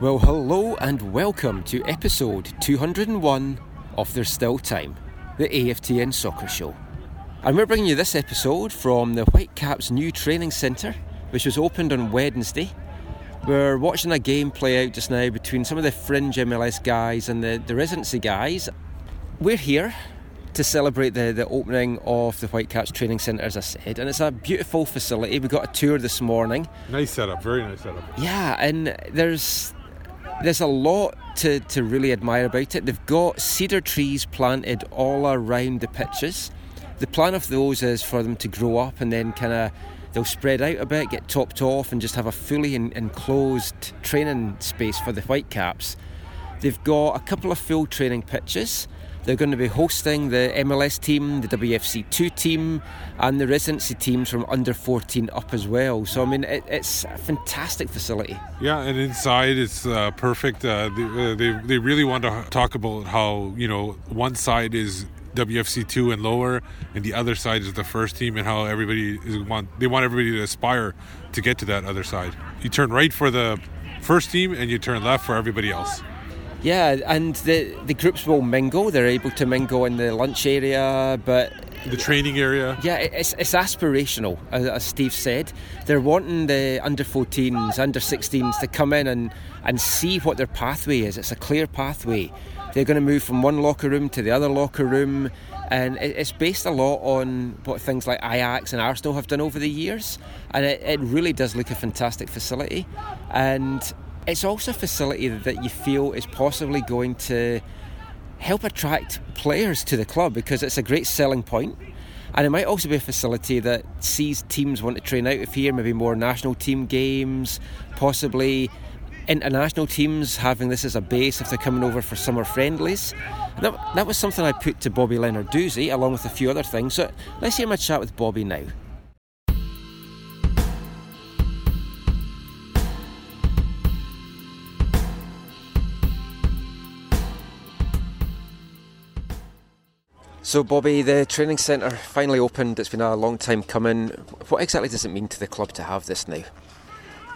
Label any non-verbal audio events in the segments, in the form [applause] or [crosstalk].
Well, hello and welcome to episode 201 of There's Still Time, the AFTN Soccer Show. And we're bringing you this episode from the Whitecaps new training centre, which was opened on Wednesday. We're watching a game play out just now between some of the fringe MLS guys and the, the residency guys. We're here to celebrate the, the opening of the Whitecaps training centre, as I said, and it's a beautiful facility. We got a tour this morning. Nice setup, very nice setup. Yeah, and there's there's a lot to, to really admire about it. They've got cedar trees planted all around the pitches. The plan of those is for them to grow up and then kind of they'll spread out a bit, get topped off, and just have a fully en- enclosed training space for the Whitecaps. They've got a couple of full training pitches. They're going to be hosting the MLS team, the WFC2 team, and the residency teams from under 14 up as well. So, I mean, it, it's a fantastic facility. Yeah, and inside it's uh, perfect. Uh, they, uh, they they really want to talk about how you know one side is WFC two and lower, and the other side is the first team, and how everybody is want they want everybody to aspire to get to that other side. You turn right for the first team, and you turn left for everybody else. Yeah, and the, the groups will mingle. They're able to mingle in the lunch area, but The training area. Yeah, it's, it's aspirational, as, as Steve said. They're wanting the under 14s, under 16s to come in and, and see what their pathway is. It's a clear pathway. They're going to move from one locker room to the other locker room, and it's based a lot on what things like Ajax and Arsenal have done over the years. And it, it really does look a fantastic facility. And it's also a facility that you feel is possibly going to help attract players to the club because it's a great selling point. And it might also be a facility that sees teams want to train out of here, maybe more national team games, possibly international teams having this as a base if they're coming over for summer friendlies. That, that was something I put to Bobby Lenarduzzi along with a few other things. So let's hear my chat with Bobby now. So, Bobby, the training centre finally opened. It's been a long time coming. What exactly does it mean to the club to have this now?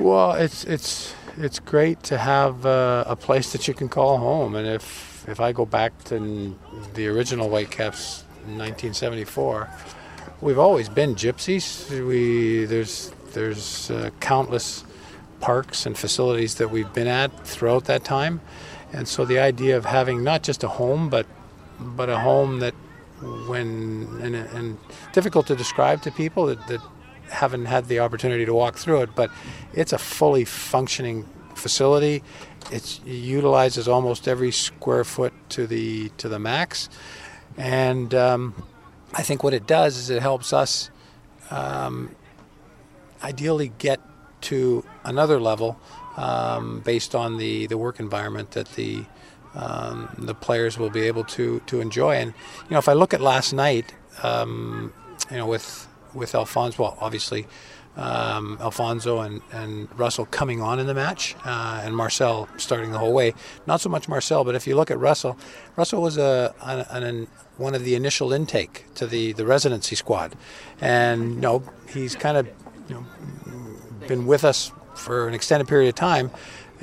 Well, it's it's it's great to have uh, a place that you can call home. And if if I go back to the original Whitecaps, in 1974, we've always been gypsies. We there's there's uh, countless parks and facilities that we've been at throughout that time, and so the idea of having not just a home, but but a home that when and, and difficult to describe to people that, that haven't had the opportunity to walk through it, but it's a fully functioning facility. It utilizes almost every square foot to the to the max, and um, I think what it does is it helps us um, ideally get to another level um, based on the, the work environment that the um, the players will be able to to enjoy. And you know, if I look at last night, um, you know, with with Alfonso, well, obviously. Um, Alfonso and, and Russell coming on in the match, uh, and Marcel starting the whole way. Not so much Marcel, but if you look at Russell, Russell was a, an, an, one of the initial intake to the, the residency squad, and you know he's kind of you know been with us for an extended period of time,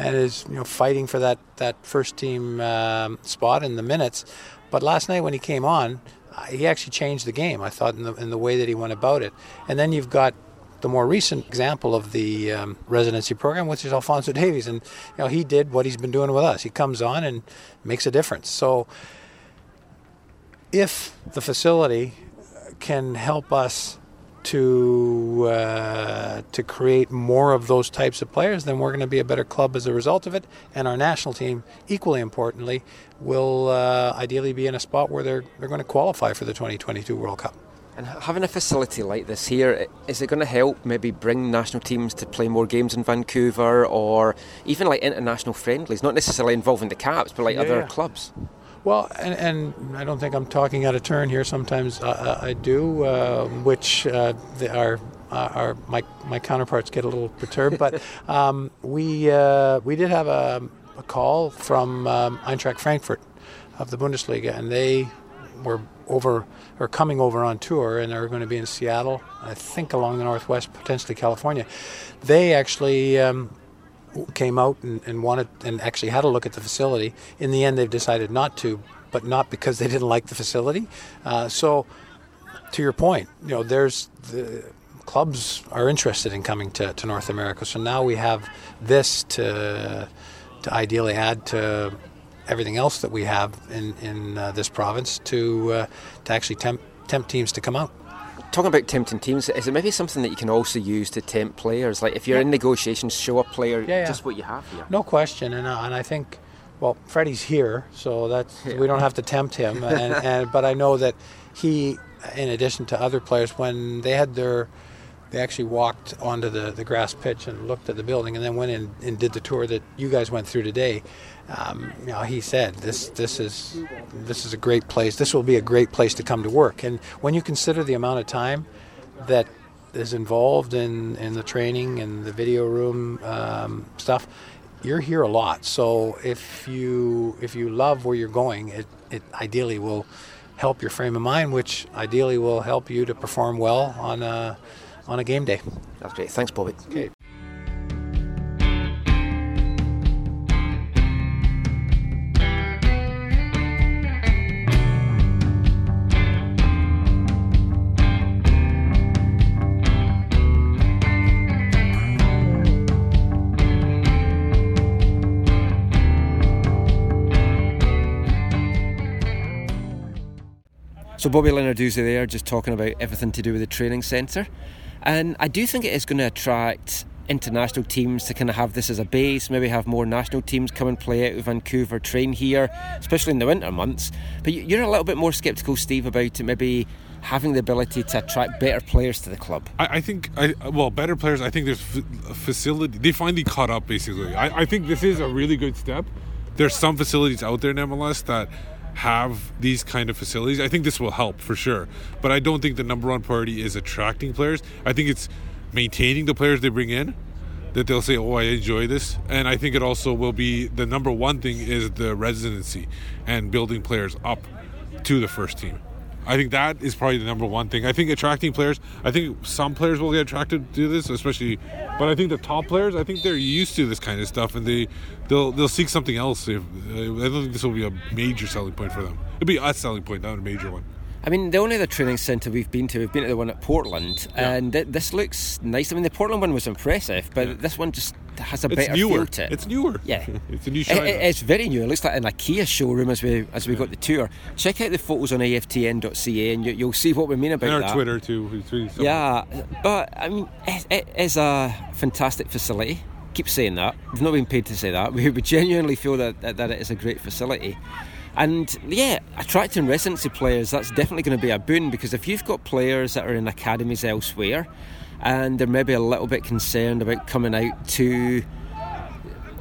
and is you know fighting for that that first team um, spot in the minutes. But last night when he came on, uh, he actually changed the game. I thought in the in the way that he went about it. And then you've got the more recent example of the um, residency program, which is Alfonso Davies, and you know he did what he's been doing with us. He comes on and makes a difference. So if the facility can help us to uh, to create more of those types of players, then we're going to be a better club as a result of it. And our national team, equally importantly, will uh, ideally be in a spot where they're they're going to qualify for the 2022 World Cup. And having a facility like this here, is it going to help maybe bring national teams to play more games in Vancouver or even like international friendlies, not necessarily involving the Caps, but like Yeah, other yeah. clubs? Well, and, and I don't think I'm talking out of turn here. Sometimes uh, I do, uh, which uh, the, our, our my, my counterparts get a little perturbed. But [laughs] um, we uh, we did have a, a call from um, Eintracht Frankfurt of the Bundesliga, and they were over or coming over on tour, and are going to be in Seattle, I think along the northwest, potentially California. They actually. Um, came out and, and wanted and actually had a look at the facility. In the end, they've decided not to, but not because they [laughs] didn't like the facility. Uh, so, to your point, you know, there's the clubs are interested in coming to, to North America. So now we have this to to ideally add to everything else that we have in in uh, this province to uh, to actually tempt tempt teams to come out. Talking about tempting teams, is it maybe something that you can also use to tempt players? Like if you're in negotiations, show a player Yeah, yeah. just what you have here. No question, and uh, and I think, well, Freddie's here, so that's we don't have to tempt him. [laughs] And, and but I know that he, in addition to other players, when they had their, they actually walked onto the, the grass pitch and looked at the building, and then went in and did the tour that you guys went through today. Um, you know, he said this this is this is a great place. This will be a great place to come to work. And when you consider the amount of time that is involved in, in the training and the video room um, stuff, you're here a lot. So if you if you love where you're going, it, it ideally will help your frame of mind, which ideally will help you to perform well on a on a game day. That's great. Thanks, Bobby. Okay. So Bobby Lenarduzzi there, just talking about everything to do with the training centre, and I do think it is going to attract international teams to kind of have this as a base. Maybe have more national teams come and play out of Vancouver, train here, especially in the winter months. But you- you're a little bit more sceptical, Steve, about it maybe having the ability to attract better players to the club. I, I think, I, well, better players. I think there's f- facility. They finally caught up. Basically, I, I think this is a really good step. There's some facilities out there in MLS that have these kind of facilities. I think this will help for sure. But I don't think the number one priority is attracting players. I think it's maintaining the players they bring in. That they'll say, "Oh, I enjoy this," and I think it also will be the number one thing is the residency and building players up to the first team. I think that is probably the number one thing. I think attracting players. I think some players will get attracted to this, especially. But I think the top players, I think they're used to this kind of stuff, and they they'll they'll seek something else. If, I don't think this will be a major selling point for them. It'll be a selling point, not a major one. I mean, the only other training centre we've been to, we've been to the one at Portland, and th- this looks nice. I mean, the Portland one was impressive, but this one just has a It's better newer. feel to it. It's newer. Yeah. [laughs] it's a new It- it- it's very new. It looks like an IKEA showroom as we as we got the tour. Check out the photos on aftn.ca and you, you'll see what we mean about and our that. Twitter too. Yeah, but I mean, it, it is a fantastic facility. Keep saying that. We've not been paid to say that. [laughs] We, we genuinely feel that, that, that it is a great facility. And yeah, attracting residency players, that's definitely going to be a boon because if you've got players that are in academies elsewhere and they're maybe a little bit concerned about coming out to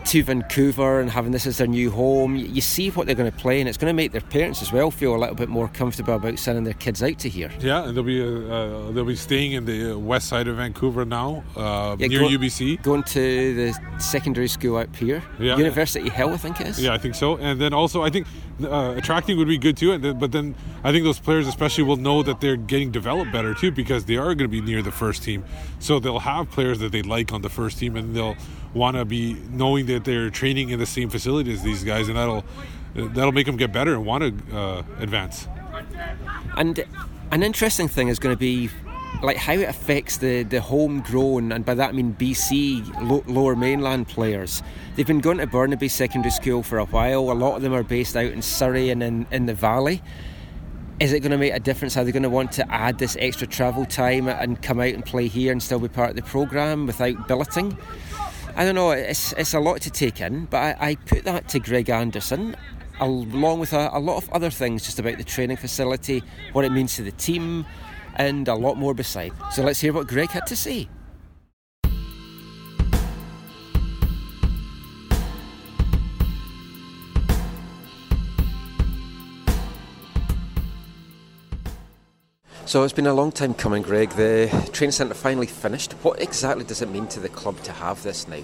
to Vancouver and having this as their new home, you, see what they're going to play, and it's going to make their parents as well feel a little bit more comfortable about sending their kids out to here. Yeah, and they'll be uh, uh, they'll be staying in the uh, west side of Vancouver now, uh, Yeah, near go- UBC. Going to the secondary school up here, Yeah. University Hill, I think it is. Yeah, I think so. And then also, I think uh, attracting would be good too. But then I think those players, especially, will know that they're getting developed better too because they are going to be near the first team. So they'll have players that they like on the first team, and they'll want to be knowing that they're training in the same facility as these guys, and that'll that'll make them get better and want to uh, advance. And an interesting thing is going to be like how it affects the, the homegrown, and by that I mean BC lo- lower mainland players. They've been going to Burnaby Secondary School for a while. A lot of them are based out in Surrey and in, in the Valley. Is it going to make a difference? Are they going to want to add this extra travel time and come out and play here and still be part of the programme without billeting? I don't know, it's, it's a lot to take in, but I, I put that to Greg Anderson along with a, a lot of other things just about the training facility, what it means to the team, and a lot more beside. So let's hear what Greg had to say. So it's been a long time coming, Greg. The training centre finally finished. What exactly does it mean to the club to have this now?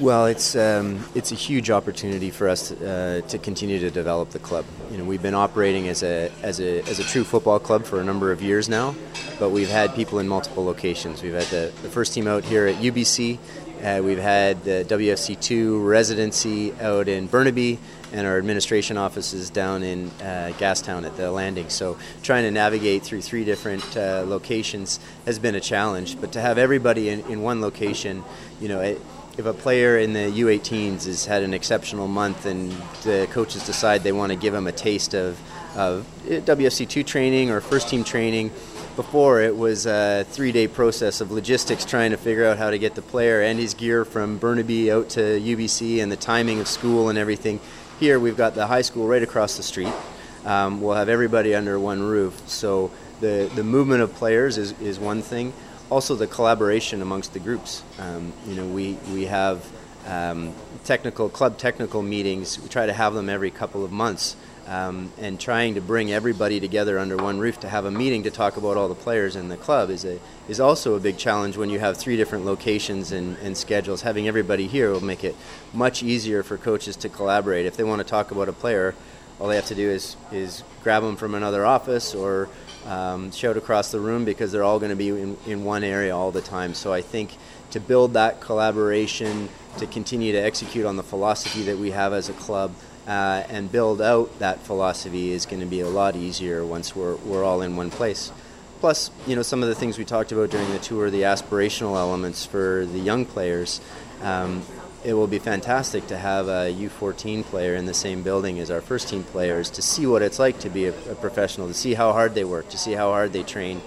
Well, it's um, it's a huge opportunity for us uh, to continue to develop the club. You know, we've been operating as a as a as a true football club for a number of years now, but we've had people in multiple locations. We've had the, the first team out here at UBC. Uh, we've had the WFC2 residency out in Burnaby, and our administration offices down in uh, Gastown at the landing. So trying to navigate through three different uh, locations has been a challenge. But to have everybody in, in one location, you know. It, if a player in the U18s has had an exceptional month and the coaches decide they want to give him a taste of, of WFC2 training or first team training, before it was a three day process of logistics trying to figure out how to get the player and his gear from Burnaby out to UBC and the timing of school and everything. Here we've got the high school right across the street. Um, we'll have everybody under one roof. So the, the movement of players is, is one thing also the collaboration amongst the groups. Um, you know, we we have um, technical club technical meetings. We try to have them every couple of months, um, and trying to bring everybody together under one roof to have a meeting to talk about all the players in the club is a is also a big challenge when you have three different locations and, and schedules. Having everybody here will make it much easier for coaches to collaborate. If they want to talk about a player, all they have to do is is grab them from another office or um, shout across the room because they're all going to be in, in one area all the time. So I think to build that collaboration, to continue to execute on the philosophy that we have as a club, uh, and build out that philosophy is going to be a lot easier once we're, we're all in one place. Plus, you know, some of the things we talked about during the tour, the aspirational elements for the young players. Um, it will be fantastic to have a U14 player in the same building as our first team players to see what it's like to be a, a professional, to see how hard they work, to see how hard they train,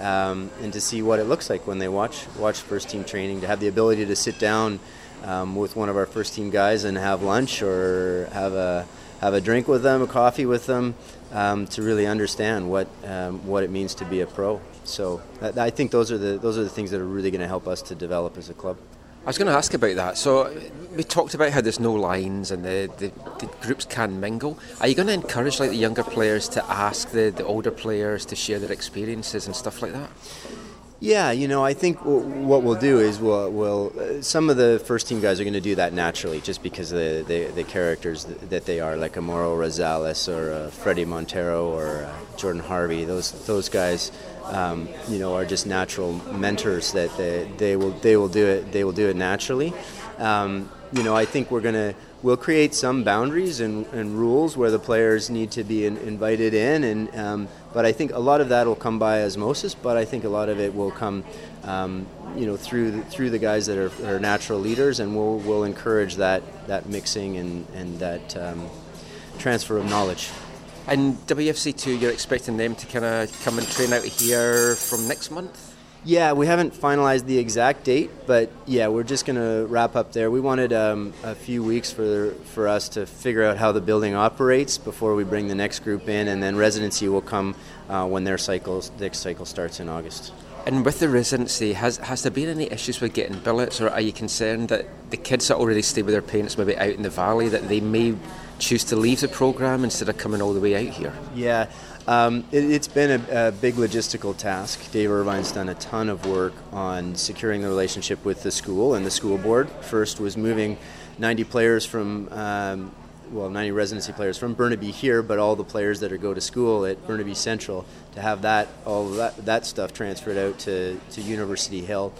um, and to see what it looks like when they watch watch first team training. To have the ability to sit down um, with one of our first team guys and have lunch or have a have a drink with them, a coffee with them, um, to really understand what um, what it means to be a pro. So I think those are the those are the things that are really going to help us to develop as a club. I was going to ask about that. So we talked about how there's no lines and the, the, the, groups can mingle. Are you going to encourage like the younger players to ask the, the older players to share their experiences and stuff like that? Yeah, you know, I think w- what we'll do is we'll, we'll uh, some of the first team guys are going to do that naturally, just because the, the, the characters th- that they are, like Mauro Rosales or uh, Fredy Montero or uh, Jordan Harvey. Those those guys um, you know, are just natural mentors that they, they will they will do it they will do it naturally. Um, you know, I think we're gonna we'll create some boundaries and, and rules where the players need to be in, invited in, and um, but I think a lot of that will come by osmosis. But I think a lot of it will come, um, you know, through the, through the guys that are, are, natural leaders, and we'll we'll encourage that that mixing and and that um, transfer of knowledge. And WFC2, you're expecting them to kind of come and train out here from next month? Yeah, we haven't finalized the exact date, but yeah, we're just going to wrap up there. We wanted um, a few weeks for for us to figure out how the building operates before we bring the next group in, and then residency will come uh, when their cycle next cycle starts in August. And with the residency, has has there been any issues with getting billets, or are you concerned that the kids that already stay with their parents, maybe out in the valley, that they may choose to leave the program instead of coming all the way out here? Yeah, um, it, has been a, a, big logistical task. Dave Irvine's done a ton of work on securing the relationship with the school and the school board. First was moving 90 players from, um, well, 90 residency players from Burnaby here, but all the players that are go to school at Burnaby Central to have that all that, that stuff transferred out to, to University Hill.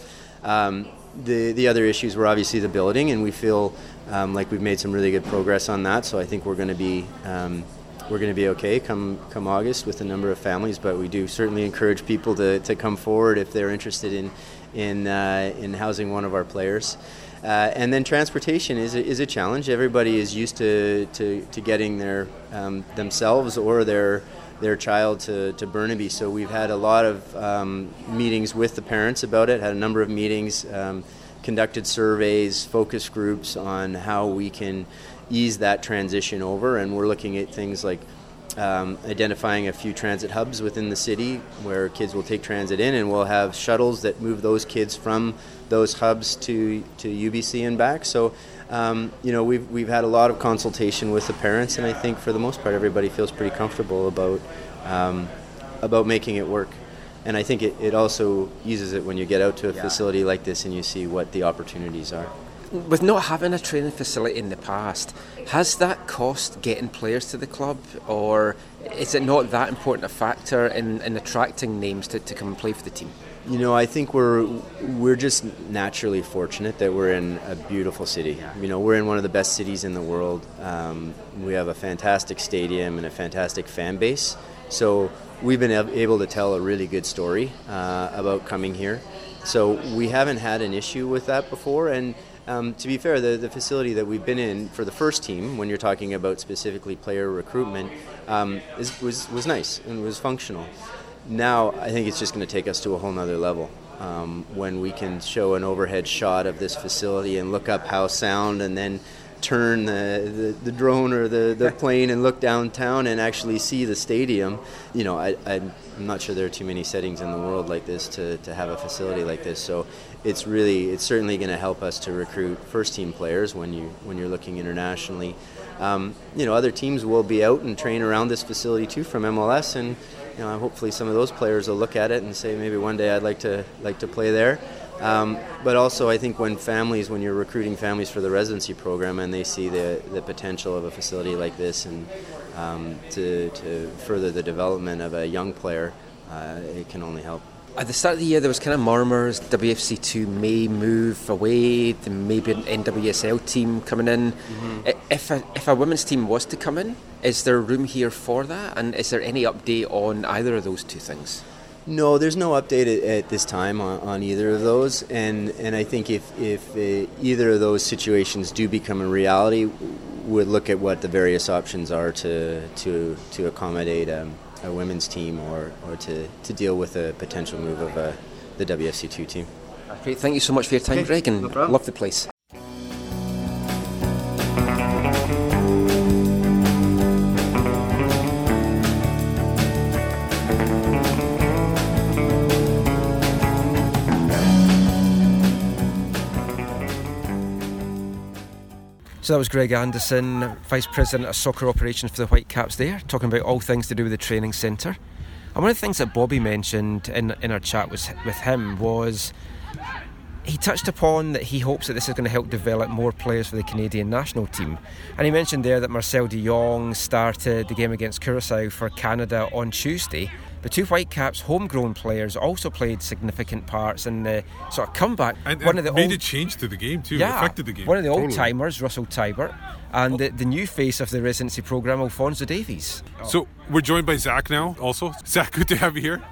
Um, the the other issues were obviously the building, and we feel um, like we've made some really good progress on that. So I think we're going to be um, we're going to be okay come come August with a number of families. But we do certainly encourage people to, to come forward if they're interested in in uh, in housing one of our players. Uh, and then transportation is a, is a challenge. Everybody is used to, to, to getting their um, themselves or their their child to, to Burnaby. So we've had a lot of um, meetings with the parents about it. Had a number of meetings, um, conducted surveys, focus groups on how we can ease that transition over. And we're looking at things like um, identifying a few transit hubs within the city where kids will take transit in, and we'll have shuttles that move those kids from those hubs to, to UBC and back. So, um, you know, we've, we've had a lot of consultation with the parents, and I think for the most part, everybody feels pretty comfortable about um, about making it work. And I think it, it also eases it when you get out to a facility like this and you see what the opportunities are. With not having a training facility in the past, has that cost getting players to the club, or is it not that important a factor in, in attracting names to, to come and play for the team? You know, I think we're we're just naturally fortunate that we're in a beautiful city. You know, we're in one of the best cities in the world. Um, we have a fantastic stadium and a fantastic fan base. So we've been able to tell a really good story uh, about coming here. So we haven't had an issue with that before. And um, to be fair, the, the facility that we've been in for the first team, when you're talking about specifically player recruitment, um, is, was was nice and was functional now I think it's just going to take us to a whole nother level. Um, when we can show an overhead shot of this facility and look up how sound and then turn the, the, the drone or the, the [laughs] plane and look downtown and actually see the stadium. You know, I, I'm not sure there are too many settings in the world like this to, to have a facility like this. So it's really, it's certainly going to help us to recruit first team players when, you, when you're looking internationally. Um, you know, other teams will be out and train around this facility too from MLS and you know, hopefully some of those players will look at it and say maybe one day I'd like to like to play there. Um, but also, I think when families, when you're recruiting families for the residency program, and they see the the potential of a facility like this, and um, to to further the development of a young player, uh, it can only help. At the start of the year, there was kind of murmurs WFC2 may move away, there may be an NWSL team coming in. I- If, a, if a women's team was to come in, is there room here for that? And is there any update on either of those two things? No, there's no update at, this time on, on either of those, and and I think if if uh, either of those situations do become a reality, we'd look at what the various options are to to to accommodate um, a women's team or or to, to deal with a potential move of uh, the WFC two team. Great, thank you so much for your time, Greg, and love the place. So that was Greg Anderson, Vice President of Soccer Operations for the Whitecaps there, talking about all things to do with the training centre. And one of the things that Bobby mentioned in, in our chat was, with him was he touched upon that he hopes that this is going to help develop more players for the Canadian national team. And he mentioned there that Marcel de Jong started the game against Curacao for Canada on Tuesday. The two Whitecaps homegrown players also played significant parts in the sort of comeback. And, one and of the made old, a change to the game too. yeah, affected the game. One of the old Totally. timers, Russell Teibert, and oh. the, the new face of the residency programme, Alfonso Davies. So we're joined by Zach now. Also, [laughs] Zach, good to have you here.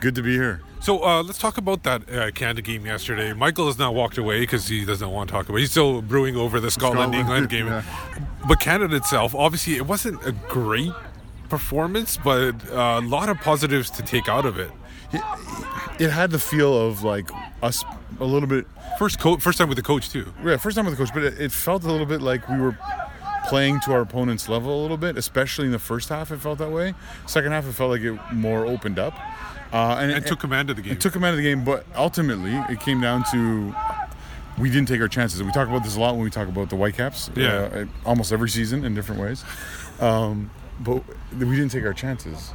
Good to be here. So uh, let's talk about that uh, Canada game yesterday. Michael has now walked away because he doesn't want to talk about. it. He's still brewing over the Scotland England [laughs] game. yeah. But Canada itself, obviously, it wasn't a great performance, but uh, a lot of positives to take out of it. It had the feel of like us a little bit. First, co- first time with the coach too. Yeah, first time with the coach, but it, it felt a little bit like we were playing to our opponent's level a little bit, especially in the first half. It felt that way. Second half, it felt like it more opened up. Uh, and, And took command of the game. It took out of the game, but ultimately, it came down to we didn't take our chances. And we talk about this a lot when we talk about the Whitecaps. Yeah. uh, almost every season in different ways. Um, but we didn't take our chances,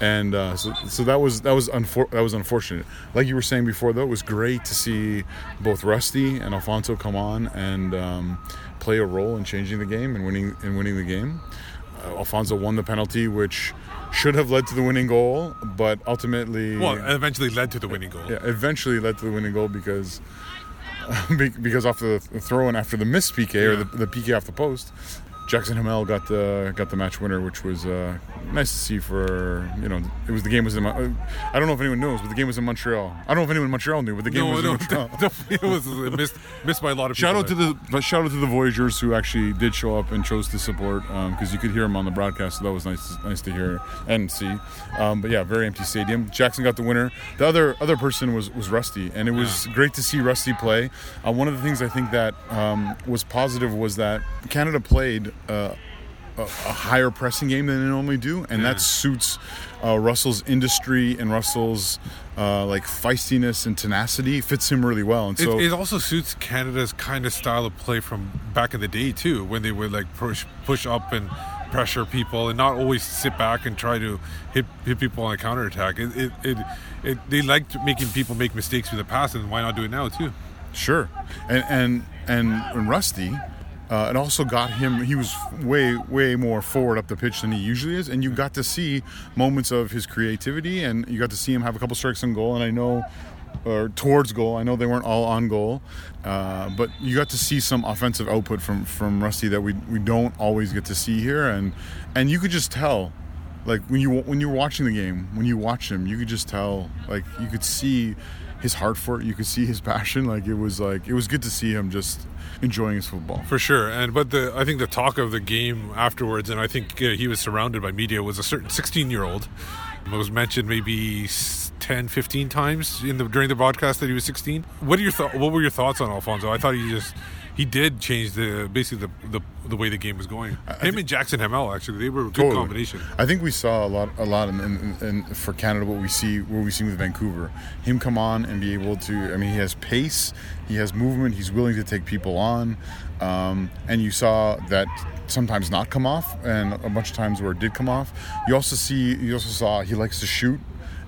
and uh, so, so that was that was unfor- that was unfortunate. Like you were saying before, though, it was great to see both Rusty and Alfonso come on and um, play a role in changing the game and winning and winning the game. Uh, Alfonso won the penalty, which should have led to the winning goal, but ultimately, Well, it eventually led to the winning goal. yeah, eventually led to the winning goal because [laughs] because off the throw and after the missed PK or the, the PK off the post, Jackson Hamel got the got the match winner, which was uh, nice to see. For you know, it was the game was in. Uh, I don't know if anyone knows, but the game was in Montreal. I don't know if anyone in Montreal knew, but the game No, was no, in Montreal. [laughs] definitely it was missed, missed by a lot of people. Shout out to the shout out to the Voyageurs who actually did show up and chose to support because you could hear them on the broadcast, so that was nice nice to hear and see. Um, but yeah, very empty stadium. Jackson got the winner. The other other person was was Rusty, and it was great to see Rusty play. Uh, one of the things I think that um, was positive was that Canada played. Uh, a, a higher pressing game than they normally do, and that suits uh, Russell's industry and Russell's uh, like feistiness and tenacity. Fits him really well, and It, so it also suits Canada's kind of style of play from back in the day too, when they would like push push up and pressure people and not always sit back and try to hit hit people on a counterattack. It it, it, it they liked making people make mistakes with the past, and why not do it now too? Sure, and and and, and Rusty, uh, it also got him. He was way way more forward up the pitch than he usually is, and you got to see moments of his creativity, and you got to see him have a couple strikes on goal. And I know. Or towards goal. I know they weren't all on goal, uh, but you got to see some offensive output from from Rusty that we we don't always get to see here, and and you could just tell like when you when you were watching the game when you watch him you could just tell like you could see his heart for it you could see his passion like it was like it was good to see him just enjoying his football For sure, and but the I think the talk of the game afterwards, and I think uh, he was surrounded by media, was a certain 16 year old. It was mentioned maybe s- 10, 15 times in the during the broadcast that he was 16. What are your th- What were your thoughts on Alfonso? I thought he just he did change the basically the the, the way the game was going. Him and Jackson Hamel actually they were a good Totally. combination. I think we saw a lot, a lot, in, in, in, for Canada. What we see, what we see with Vancouver, him come on and be able to. I mean, he has pace, he has movement, he's willing to take people on, um, and you saw that sometimes not come off, and a bunch of times where it did come off. You also see, you also saw he likes to shoot.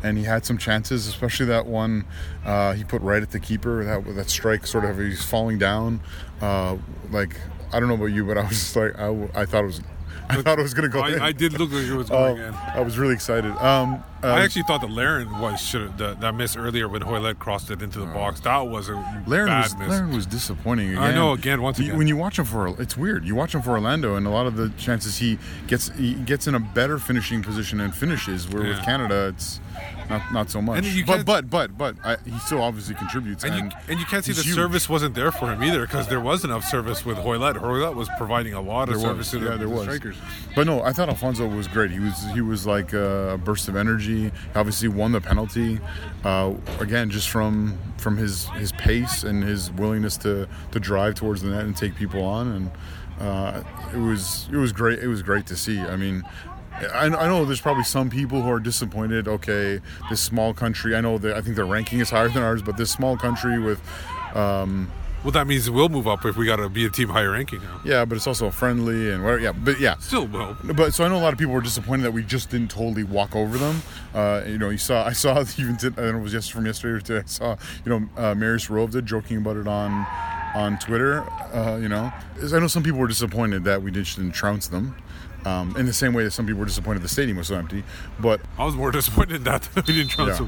And he had some chances, especially that one uh, he put right at the keeper. That that strike, sort of, he's falling down. Uh, like I don't know about you, but I was just like, I, I thought it was, I thought it was gonna go. in. I, I did look like it was Oh, going in. I was really excited. Um, uh, I actually thought that Larin was should that, that miss earlier when Hoilett crossed it into the box. That was a Larin bad was, miss. Larin was disappointing. Again. I know, again, once You- again. when you watch him for it's weird. You watch him for Orlando, and a lot of the chances he gets he gets in a better finishing position and finishes. Where with Canada, it's not not so much. And you but but but but I, he still obviously contributes. And you, and and you can't see the huge. service wasn't there for him either because there was enough service with Hoilett. Hoilett was providing a lot of service was, to the, yeah, there the was. strikers. But no, I thought Alfonso was great. He was he was like a burst of energy. He obviously won the penalty. Uh, again, just from from his his pace and his willingness to to drive towards the net and take people on, and uh, it was it was great. It was great to see. I mean. I, I know there's probably some people who are disappointed. Okay, this small country. I know that I think their ranking is higher than ours, but this small country with um, Well, that means we'll move up if we got to be a team higher ranking now. yeah, but it's also friendly and whatever. Yeah, but yeah, Still will. but so I know a lot of people were disappointed that we just didn't totally walk over them. Uh, you know, you saw I saw [laughs] even did, I don't know it was just from yesterday or today. I saw you know uh, Marius Rovda joking about it on on Twitter. Uh, you know, I know some people were disappointed that we just didn't trounce them. Um, in the same way that some people were disappointed the stadium was so empty, but I was more [laughs] disappointed in that than [laughs] we didn't try Yeah. to.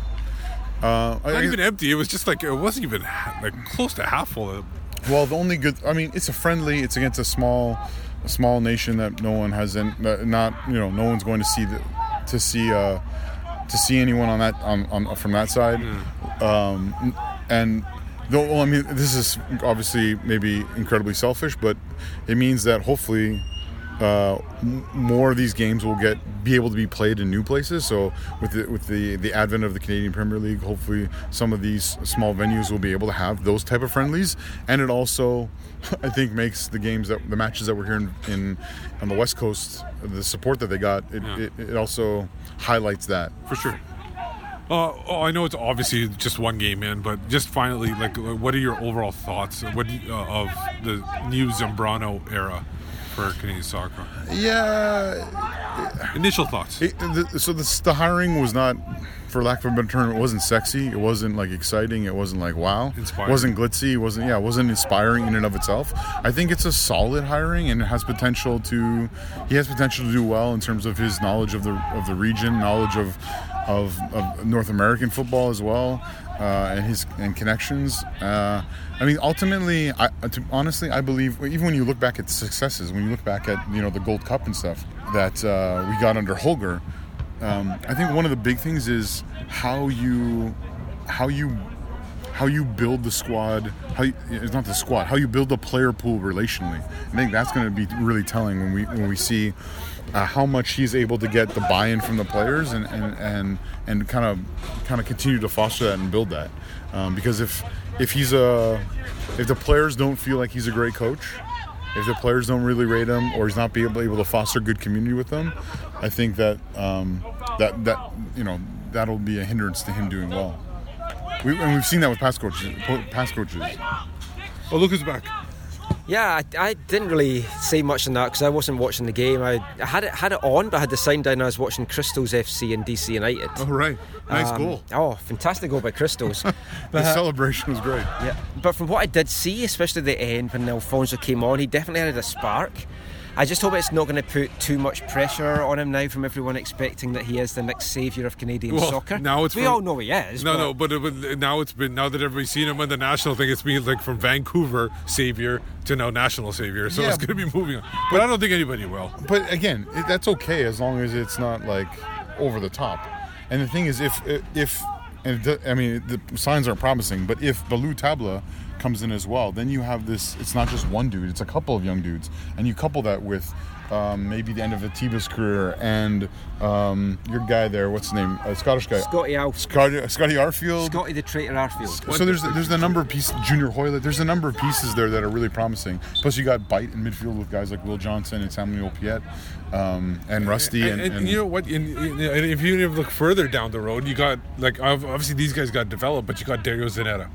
uh, I, Not even empty. It was just like it wasn't even like close to half full. Of, Well, the only good. I mean, it's a friendly. It's against a small, a small nation that no one has. In, not you know, no one's going to see the, to see uh, to see anyone on that on, on from that side. Um, and though, well, I mean, this is obviously maybe incredibly selfish, but it means that hopefully. Uh, more of these games will get be able to be played in new places. So with the with the the advent of the Canadian Premier League, hopefully some of these small venues will be able to have those type of friendlies, and it also [laughs] I think makes the games that the matches that we're here in, in on the West Coast the support that they got it, it, it also highlights that. for sure. Uh, oh, I know it's obviously just one game in, but just finally, like, what are your overall thoughts? What uh, of the new Zambrano era for Canadian soccer? Yeah, Initial thoughts. It, the, so this, the hiring was not for lack of a better term, it wasn't sexy. It wasn't like exciting. It wasn't like wow. Inspiring. It wasn't glitzy. It wasn't yeah. It wasn't inspiring in and of itself. I think it's a solid hiring and it has potential to. He has potential to do well in terms of his knowledge of the of the region, knowledge of of, of North American football as well, uh, and his and connections. Uh, I mean, ultimately, I, to, honestly, I believe even when you look back at successes, when you look back at you know the Gold Cup and stuff that uh, we got under Holger, um, I think one of the big things is how you how you how you build the squad how you, it's not the squad how you build the player pool relationally. I think that's going to be really telling when we when we see uh, how much he's able to get the buy-in from the players and and and, and kind of kind of continue to foster that and build that. Um, because if if he's a if the players don't feel like he's a great coach if the players don't really rate him or he's not be able, able to foster good community with them, I think that um, that that you know that'll be a hindrance to him doing well. We, and we've seen that with past coaches. Past coaches. Oh, look who's back. Yeah, I, I didn't really say much on that because I wasn't watching the game. I, I had it had it on, but I had the sign down. I was watching Crystals FC and DC United. Oh right, nice Um, goal. Oh, fantastic goal by Crystals. [laughs] The celebration was great. Yeah, but from what I did see, especially the end when Alfonso came on, he definitely had a spark. I just hope it's not going to put too much pressure on him now from everyone expecting that he is the next saviour of Canadian Well, soccer. now it's we from- all know he is. No, but no, but, it, but now it's been now that everybody's seen him on the national thing, it's been like from Vancouver savior to now national savior. So Yeah. it's going to be moving on. But I don't think anybody will. But again, that's okay as long as it's not like over the top. And the thing is, if if and I mean the signs aren't promising, but if Ballou Tabla comes in as well, then you have this. It's not just one dude; it's a couple of young dudes, and you couple that with. Um, maybe the end of Atiba's career and um, your guy there, what's his name? A Scottish guy. Scotty Alf, Scotty, Scotty Arfield. Scotty the traitor Arfield. So there's there's a number of pieces. Junior Hoilett. There's a number of pieces there that are really promising. Plus you got bite in midfield with guys like Will Johnson and Samuel Piette um, and Rusty And, and, and, you know what? And, and if you even look further down the road, you got like obviously these guys got developed, but you got Dario Zanatta,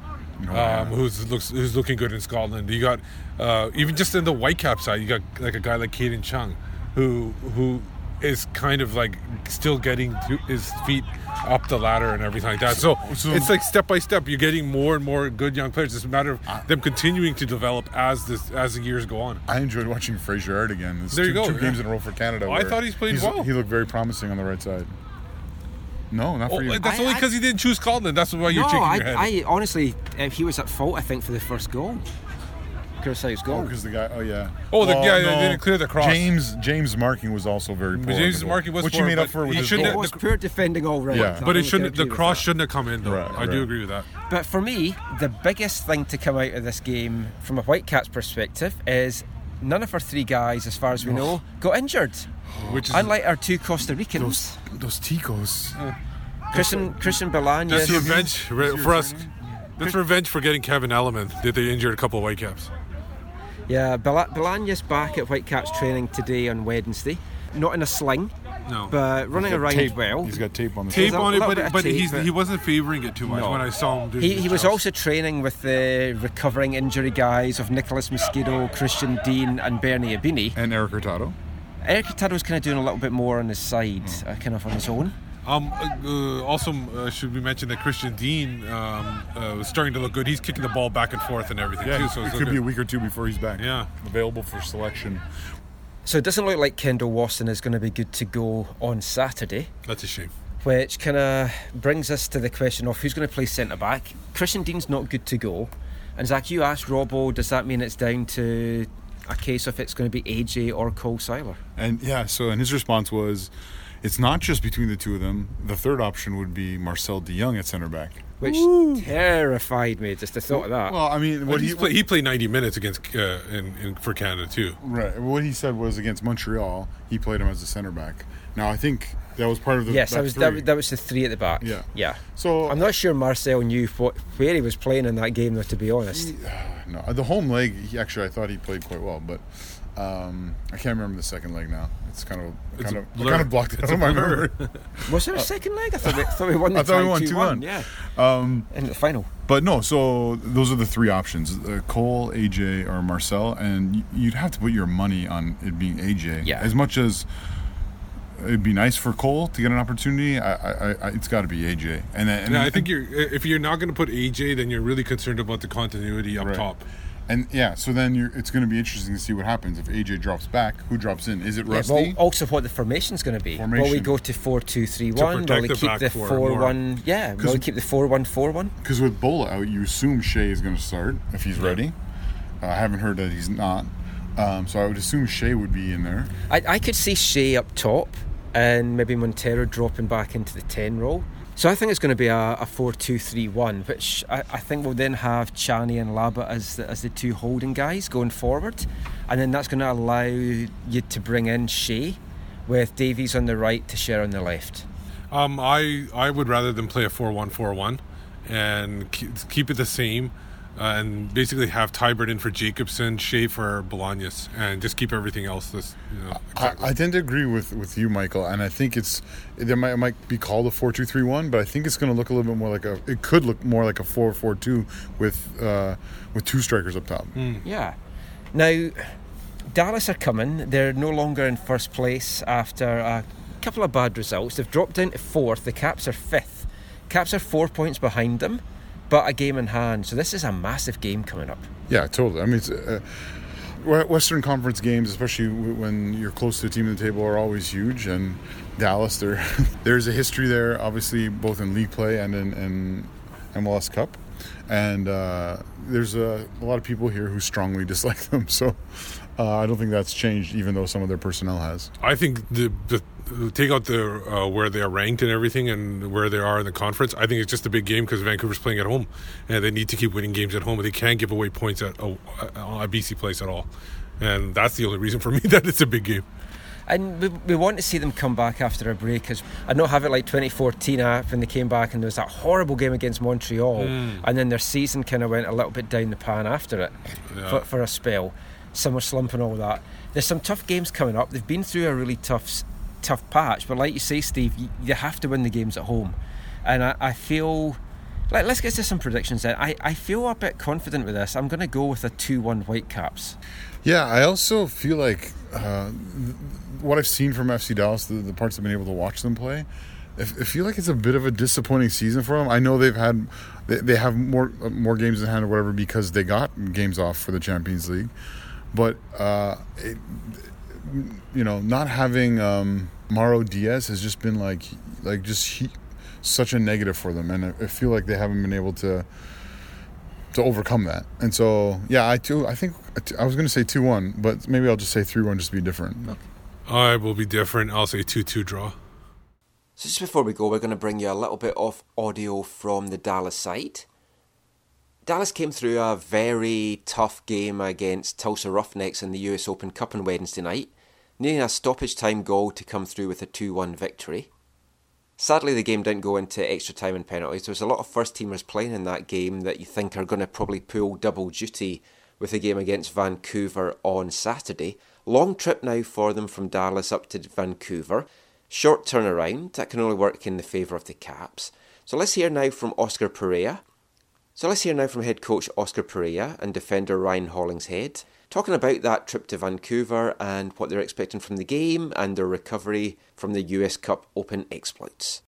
um, who's looks who's looking good in Scotland. You got uh, even just in the Whitecap side, you got like a guy like Kadin Chung, who who is kind of like still getting his feet up the ladder and everything like that. So, So- it's like step by step, you're getting more and more good young players. It's a matter of them continuing to develop as this as the years go on. I enjoyed watching Fraser Aird again. It's There two, you go, Two yeah. games in a row for Canada. Oh, I thought he's played well. He looked very promising on the right side. No, not Oh, for you. that's I- only I- because he didn't choose Scotland. That's why you're no, shaking I, your head. I honestly, uh, he was at fault. I think for the first goal. Crusade's Oh, goal. because the guy. Oh yeah. Oh, the Well, guy that didn't clear the cross. James James marking was also very poor. on James' the goal, marking was which poor, he made up but for with he his shouldn't it goal. was poor defending all right. Yeah. I But it shouldn't. The cross shouldn't have come in though. Right, I do agree with that. But for me, the biggest thing to come out of this game from a Whitecaps perspective is none of our three guys, as far as we know, got injured. Which is Unlike our two Costa Ricans, Those those ticos. Christian Christian Bolaños. that's revenge re- for us. That's revenge for getting Kevin Elliman. That they injured a couple of Whitecaps. Yeah, Bela- Bolaños back at Whitecaps training today on Wednesday. Not in a sling, No. but running He's around tape. well. He's got tape on the tape on it, but, bit but tape, he's, but- he wasn't favouring it too much No. when I saw him. do He, he was jobs. also training with the recovering injury guys of Nicolás Mezquida, Christian Dean, and Bernie Ibini. and Eric Hurtado. Eric Hurtado's kind of doing a little bit more on his side, Hmm. uh, kind of on his own. Um, uh, also, uh, should we mention that Christian Dean um, uh, was starting to look good. He's kicking the ball back and forth and everything Yeah, too. So it it's could be a week or two before he's back. Yeah. available for selection. So it doesn't look like Kendall Waston is going to be good to go on Saturday, That's a shame. which kind of brings us to the question of who's going to play centre back. Christian Dean's not good to go. And Zach, you asked Robbo, does that mean it's down to a case of it's going to be AJ or Cole Seiler? And yeah, so and his response was, "It's not just between the two of them. The third option would be Marcel De Jong at center back." Which terrified me, just the thought of that. Well, I mean, what he play, he played 90 minutes against uh, in, in, for Canada too. right, what he said was against Montreal, he played him as a center back. Now I think that was part of the yes, that was, three. that, was- that was the three at the back. Yeah. Yeah. So I'm not sure Marcel knew what, where he was playing in that game, though, to be honest. [sighs] no, the home leg. He, actually, I thought he played quite well, but um, I can't remember the second leg now. It's kind of It's kind a of blur. kind of blocked it It's out of my blur. memory. [laughs] Was there a second leg? I thought we, thought we won [laughs] the I thought we tie won 2-1, 2-1. Yeah. Um, In the final. But no, so those are the three options: uh, Cole, AJ, or Marcel, and you'd have to put your money on it being AJ. Yeah. As much as it'd be nice for Cole to get an opportunity. I, I, I it's got to be AJ. And, and Yeah, I think you're if you're not going to put AJ, then you're really concerned about the continuity up Right. top. And yeah, so then you're, it's going to be interesting to see what happens if AJ drops back. Who drops in? Is it Yeah, Rusty? well, also what the formation's going to be. Will we go to four two three one? Will protect we the keep the four four more. one? Yeah, will we 'Cause- keep the four one four one? Because with Bola out, you assume Shea is going to start if he's ready. Uh, I haven't heard that he's not. Um, so I would assume Shea would be in there. I, I could see Shea up top and maybe Montero dropping back into the 10 role. So I think it's going to be a, a 4 2 3 1, which I, I think will then have Tchani and Laba as the, as the two holding guys going forward. And then that's going to allow you to bring in Shea with Davies on the right Techera on the left. Um, I I would rather than play a four-one-four-one and keep, keep it the same, uh, and basically have Teibert in for Jacobson, Schaefer, for Bolaños, and just keep everything else this. You know, exactly. I, I tend to agree with, with you, Michael, and I think it's there might, it might be called a four two three one, but I think it's going to look a little bit more like a. It could look more like a four four two with uh, with two strikers up top. Yeah. Now, Dallas are coming. They're no longer in first place after a couple of bad results. They've dropped down to fourth. The Caps are fifth. Caps are four points behind them, but a game in hand. So this is a massive game coming up. Yeah, totally. I mean, uh, Western Conference games, especially when you're close to the team at the table, are always huge. And Dallas, there, [laughs] there's a history there, obviously, both in league play and in, in MLS Cup. And uh, there's a, a lot of people here who strongly [laughs] dislike them. So uh, I don't think that's changed, even though some of their personnel has. I think the, the take out the uh, where they are ranked and everything and where they are in the conference. I think it's just a big game because Vancouver's playing at home and they need to keep winning games at home. They can't give away points at a, a BC place at all, and that's the only reason for me [laughs] that it's a big game. And we, we want to see them come back after a break. Because I not have it like 2014 uh, when they came back and there was that horrible game against Montreal, and then their season kind of went a little bit down the pan after it for, for a spell. Summer slump and all that. There's some tough games coming up. They've been through a really tough, tough patch. But like you say, Steve, you, you have to win the games at home, and I, I feel. Like, let's get to some predictions then. I, I feel a bit confident with this. I'm going to go with a 2 1 Whitecaps. Yeah, I also feel like uh, what I've seen from FC Dallas, the, the parts I've been able to watch them play, I feel like it's a bit of a disappointing season for them. I know they've had they, they have more uh, more games in hand or whatever because they got games off for the Champions League, but uh, it, you know, not having um, Mauro Diaz has just been like like just he, such a negative for them, and I, I feel like they haven't been able to to overcome that. And so, yeah, I too, I think I was going to say two one, but maybe I'll just say three one just to be different. I will be different. I'll say two-two draw. So just before we go, we're going to bring you a little bit of audio from the Dallas side. Dallas came through a very tough game against Tulsa Roughnecks in the US Open Cup on Wednesday night, needing a stoppage time goal to come through with a 2 1 victory. Sadly, the game didn't go into extra time and penalties. There was a lot of first teamers playing in that game that you think are going to probably pull double duty with the game against Vancouver on Saturday. Long trip now for them from Dallas up to Vancouver. Short turnaround, that can only work in the favour of the Caps. So let's hear now from Oscar Pareja. So let's hear now from head coach Oscar Pareja and defender Ryan Hollingshead, talking about that trip to Vancouver and what they're expecting from the game and their recovery from the US Cup Open exploits.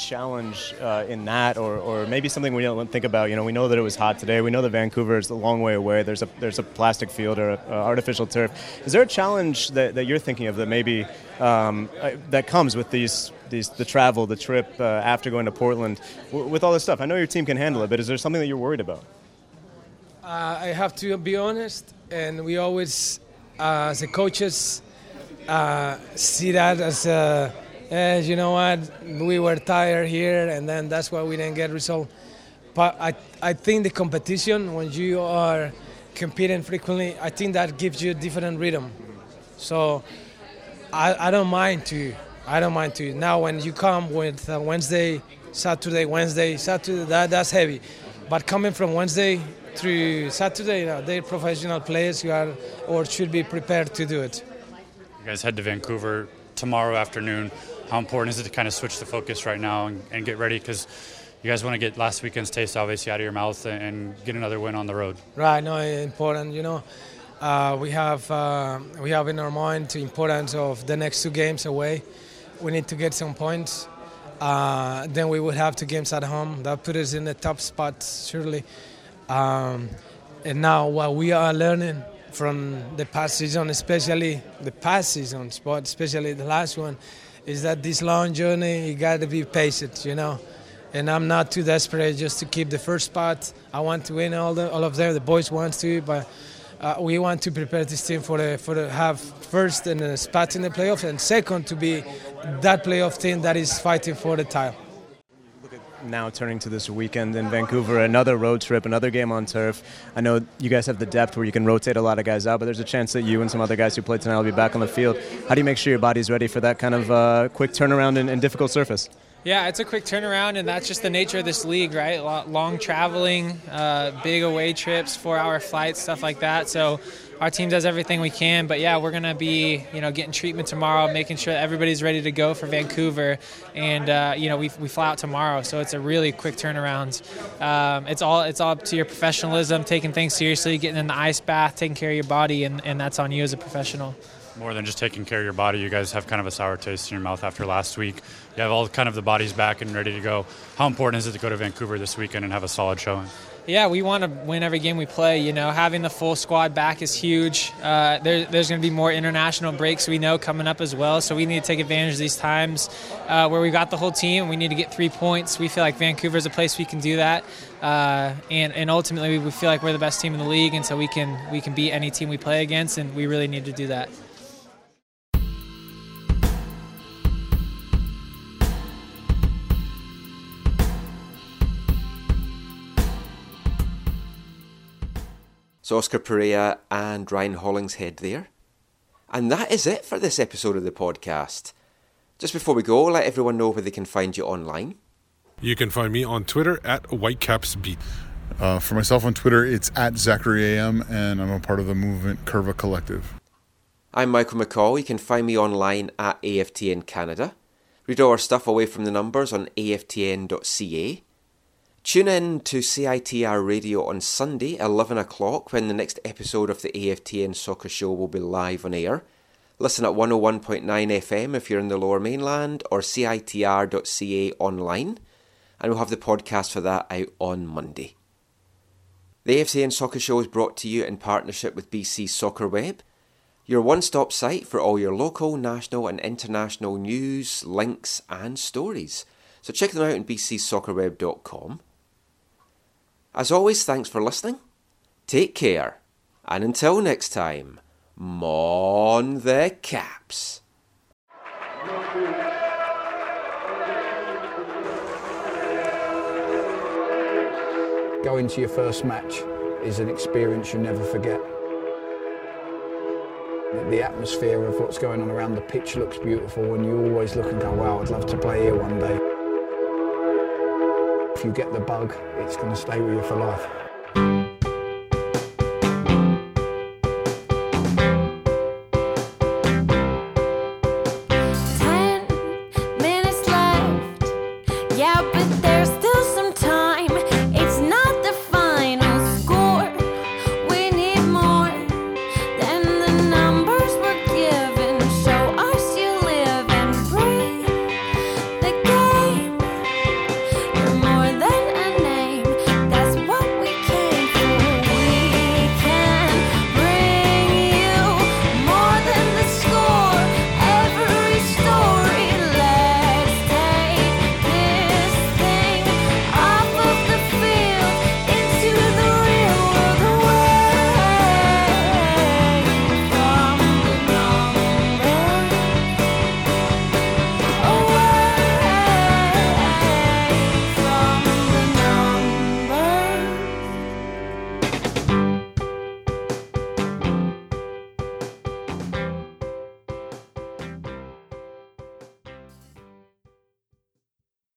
Challenge uh, in that, or, or maybe something we don't think about? You know, we know that it was hot today. We know that Vancouver is a long way away. There's a there's a plastic field or a, a artificial turf. Is there a challenge that, that you're thinking of that maybe um, uh, that comes with these these the travel, the trip uh, after going to Portland, w- with all this stuff? I know your team can handle it, but is there something that you're worried about? Uh, I have to be honest, and we always, uh, as the coaches, uh, see that as a, as you know what, we were tired here, and then that's why we didn't get result. But I, I think the competition when you are competing frequently, I think that gives you a different rhythm. So I, I don't mind to. I don't mind to. Now when you come with uh, Wednesday, Saturday, Wednesday, Saturday, that that's heavy. But coming from Wednesday through Saturday, you know, they're professional players who are or should be prepared to do it. You guys head to Vancouver tomorrow afternoon. How important is it to kind of switch the focus right now and, and get ready? Because you guys want to get last weekend's taste obviously out of your mouth and, get another win on the road. Right, no, important. You know, uh, we have uh, we have in our mind the importance of the next two games away. We need to get some points. Uh, then we will have two games at home. That put us in the top spot, surely. Um, and now what we are learning from the past season, especially the past seasons, but especially the last one, is that this long journey you got to be patient, you know. And I'm not too desperate just to keep the first spot. I want to win all the, all of them. The boys want to, but uh, we want to prepare this team for the for the have first and a spot in the playoffs, and second to be that playoff team that is fighting for the title. Now turning to this weekend in Vancouver, another road trip, another game on turf. I know you guys have the depth where you can rotate a lot of guys out, but there's a chance that you and some other guys who played tonight will be back on the field. How do you make sure your body's ready for that kind of uh, quick turnaround and, and difficult surface? Yeah, it's a quick turnaround, and that's just the nature of this league, right? Long traveling, uh, big away trips, four-hour flights, stuff like that. So our team does everything we can, but yeah, we're gonna be, you know, getting treatment tomorrow, making sure everybody's ready to go for Vancouver, and uh, you know, we, we fly out tomorrow, so it's a really quick turnaround. Um, it's all it's all up to your professionalism, taking things seriously, getting in the ice bath, taking care of your body, and, and that's on you as a professional more than just taking care of your body. You guys have kind of a sour taste in your mouth after last week. You have all kind of the bodies back and ready to go. How important is it to go to Vancouver this weekend and have a solid showing? Yeah, we want to win every game we play. You know, having the full squad back is huge. Uh, there, there's going to be more international breaks we know coming up as well, so we need to take advantage of these times uh, where we got the whole team. We need to get three points. We feel like Vancouver is a place we can do that, uh, and and ultimately we feel like we're the best team in the league, and so we can we can beat any team we play against, and we really need to do that. So Oscar Pareja and Ryan Hollingshead there. And that is it for this episode of the podcast. Just before we go, let everyone know where they can find you online. You can find me on Twitter at WhitecapsBeat. Uh, for myself on Twitter, it's at Zachary AM, and I'm a part of the movement Curva Collective. I'm Michael McCall. You can find me online at AFTN Canada. Read all our stuff away from the numbers on aftn.ca. Tune in to CITR Radio on Sunday, 11 o'clock, when the next episode of the AFTN Soccer Show will be live on air. Listen at 101.9 FM if you're in the lower mainland or CITR.ca online, and we'll have the podcast for that out on Monday. The AFTN Soccer Show is brought to you in partnership with BC Soccer Web, your one stop site for all your local, national, and international news, links, and stories. So check them out on bcsoccerweb.com. As always, thanks for listening. Take care. And until next time, Mon the Caps. Going to your first match is an experience you never forget. The atmosphere of what's going on around the pitch looks beautiful, and you always look and go, wow, I'd love to play here one day. If you get the bug, it's going to stay with you for life.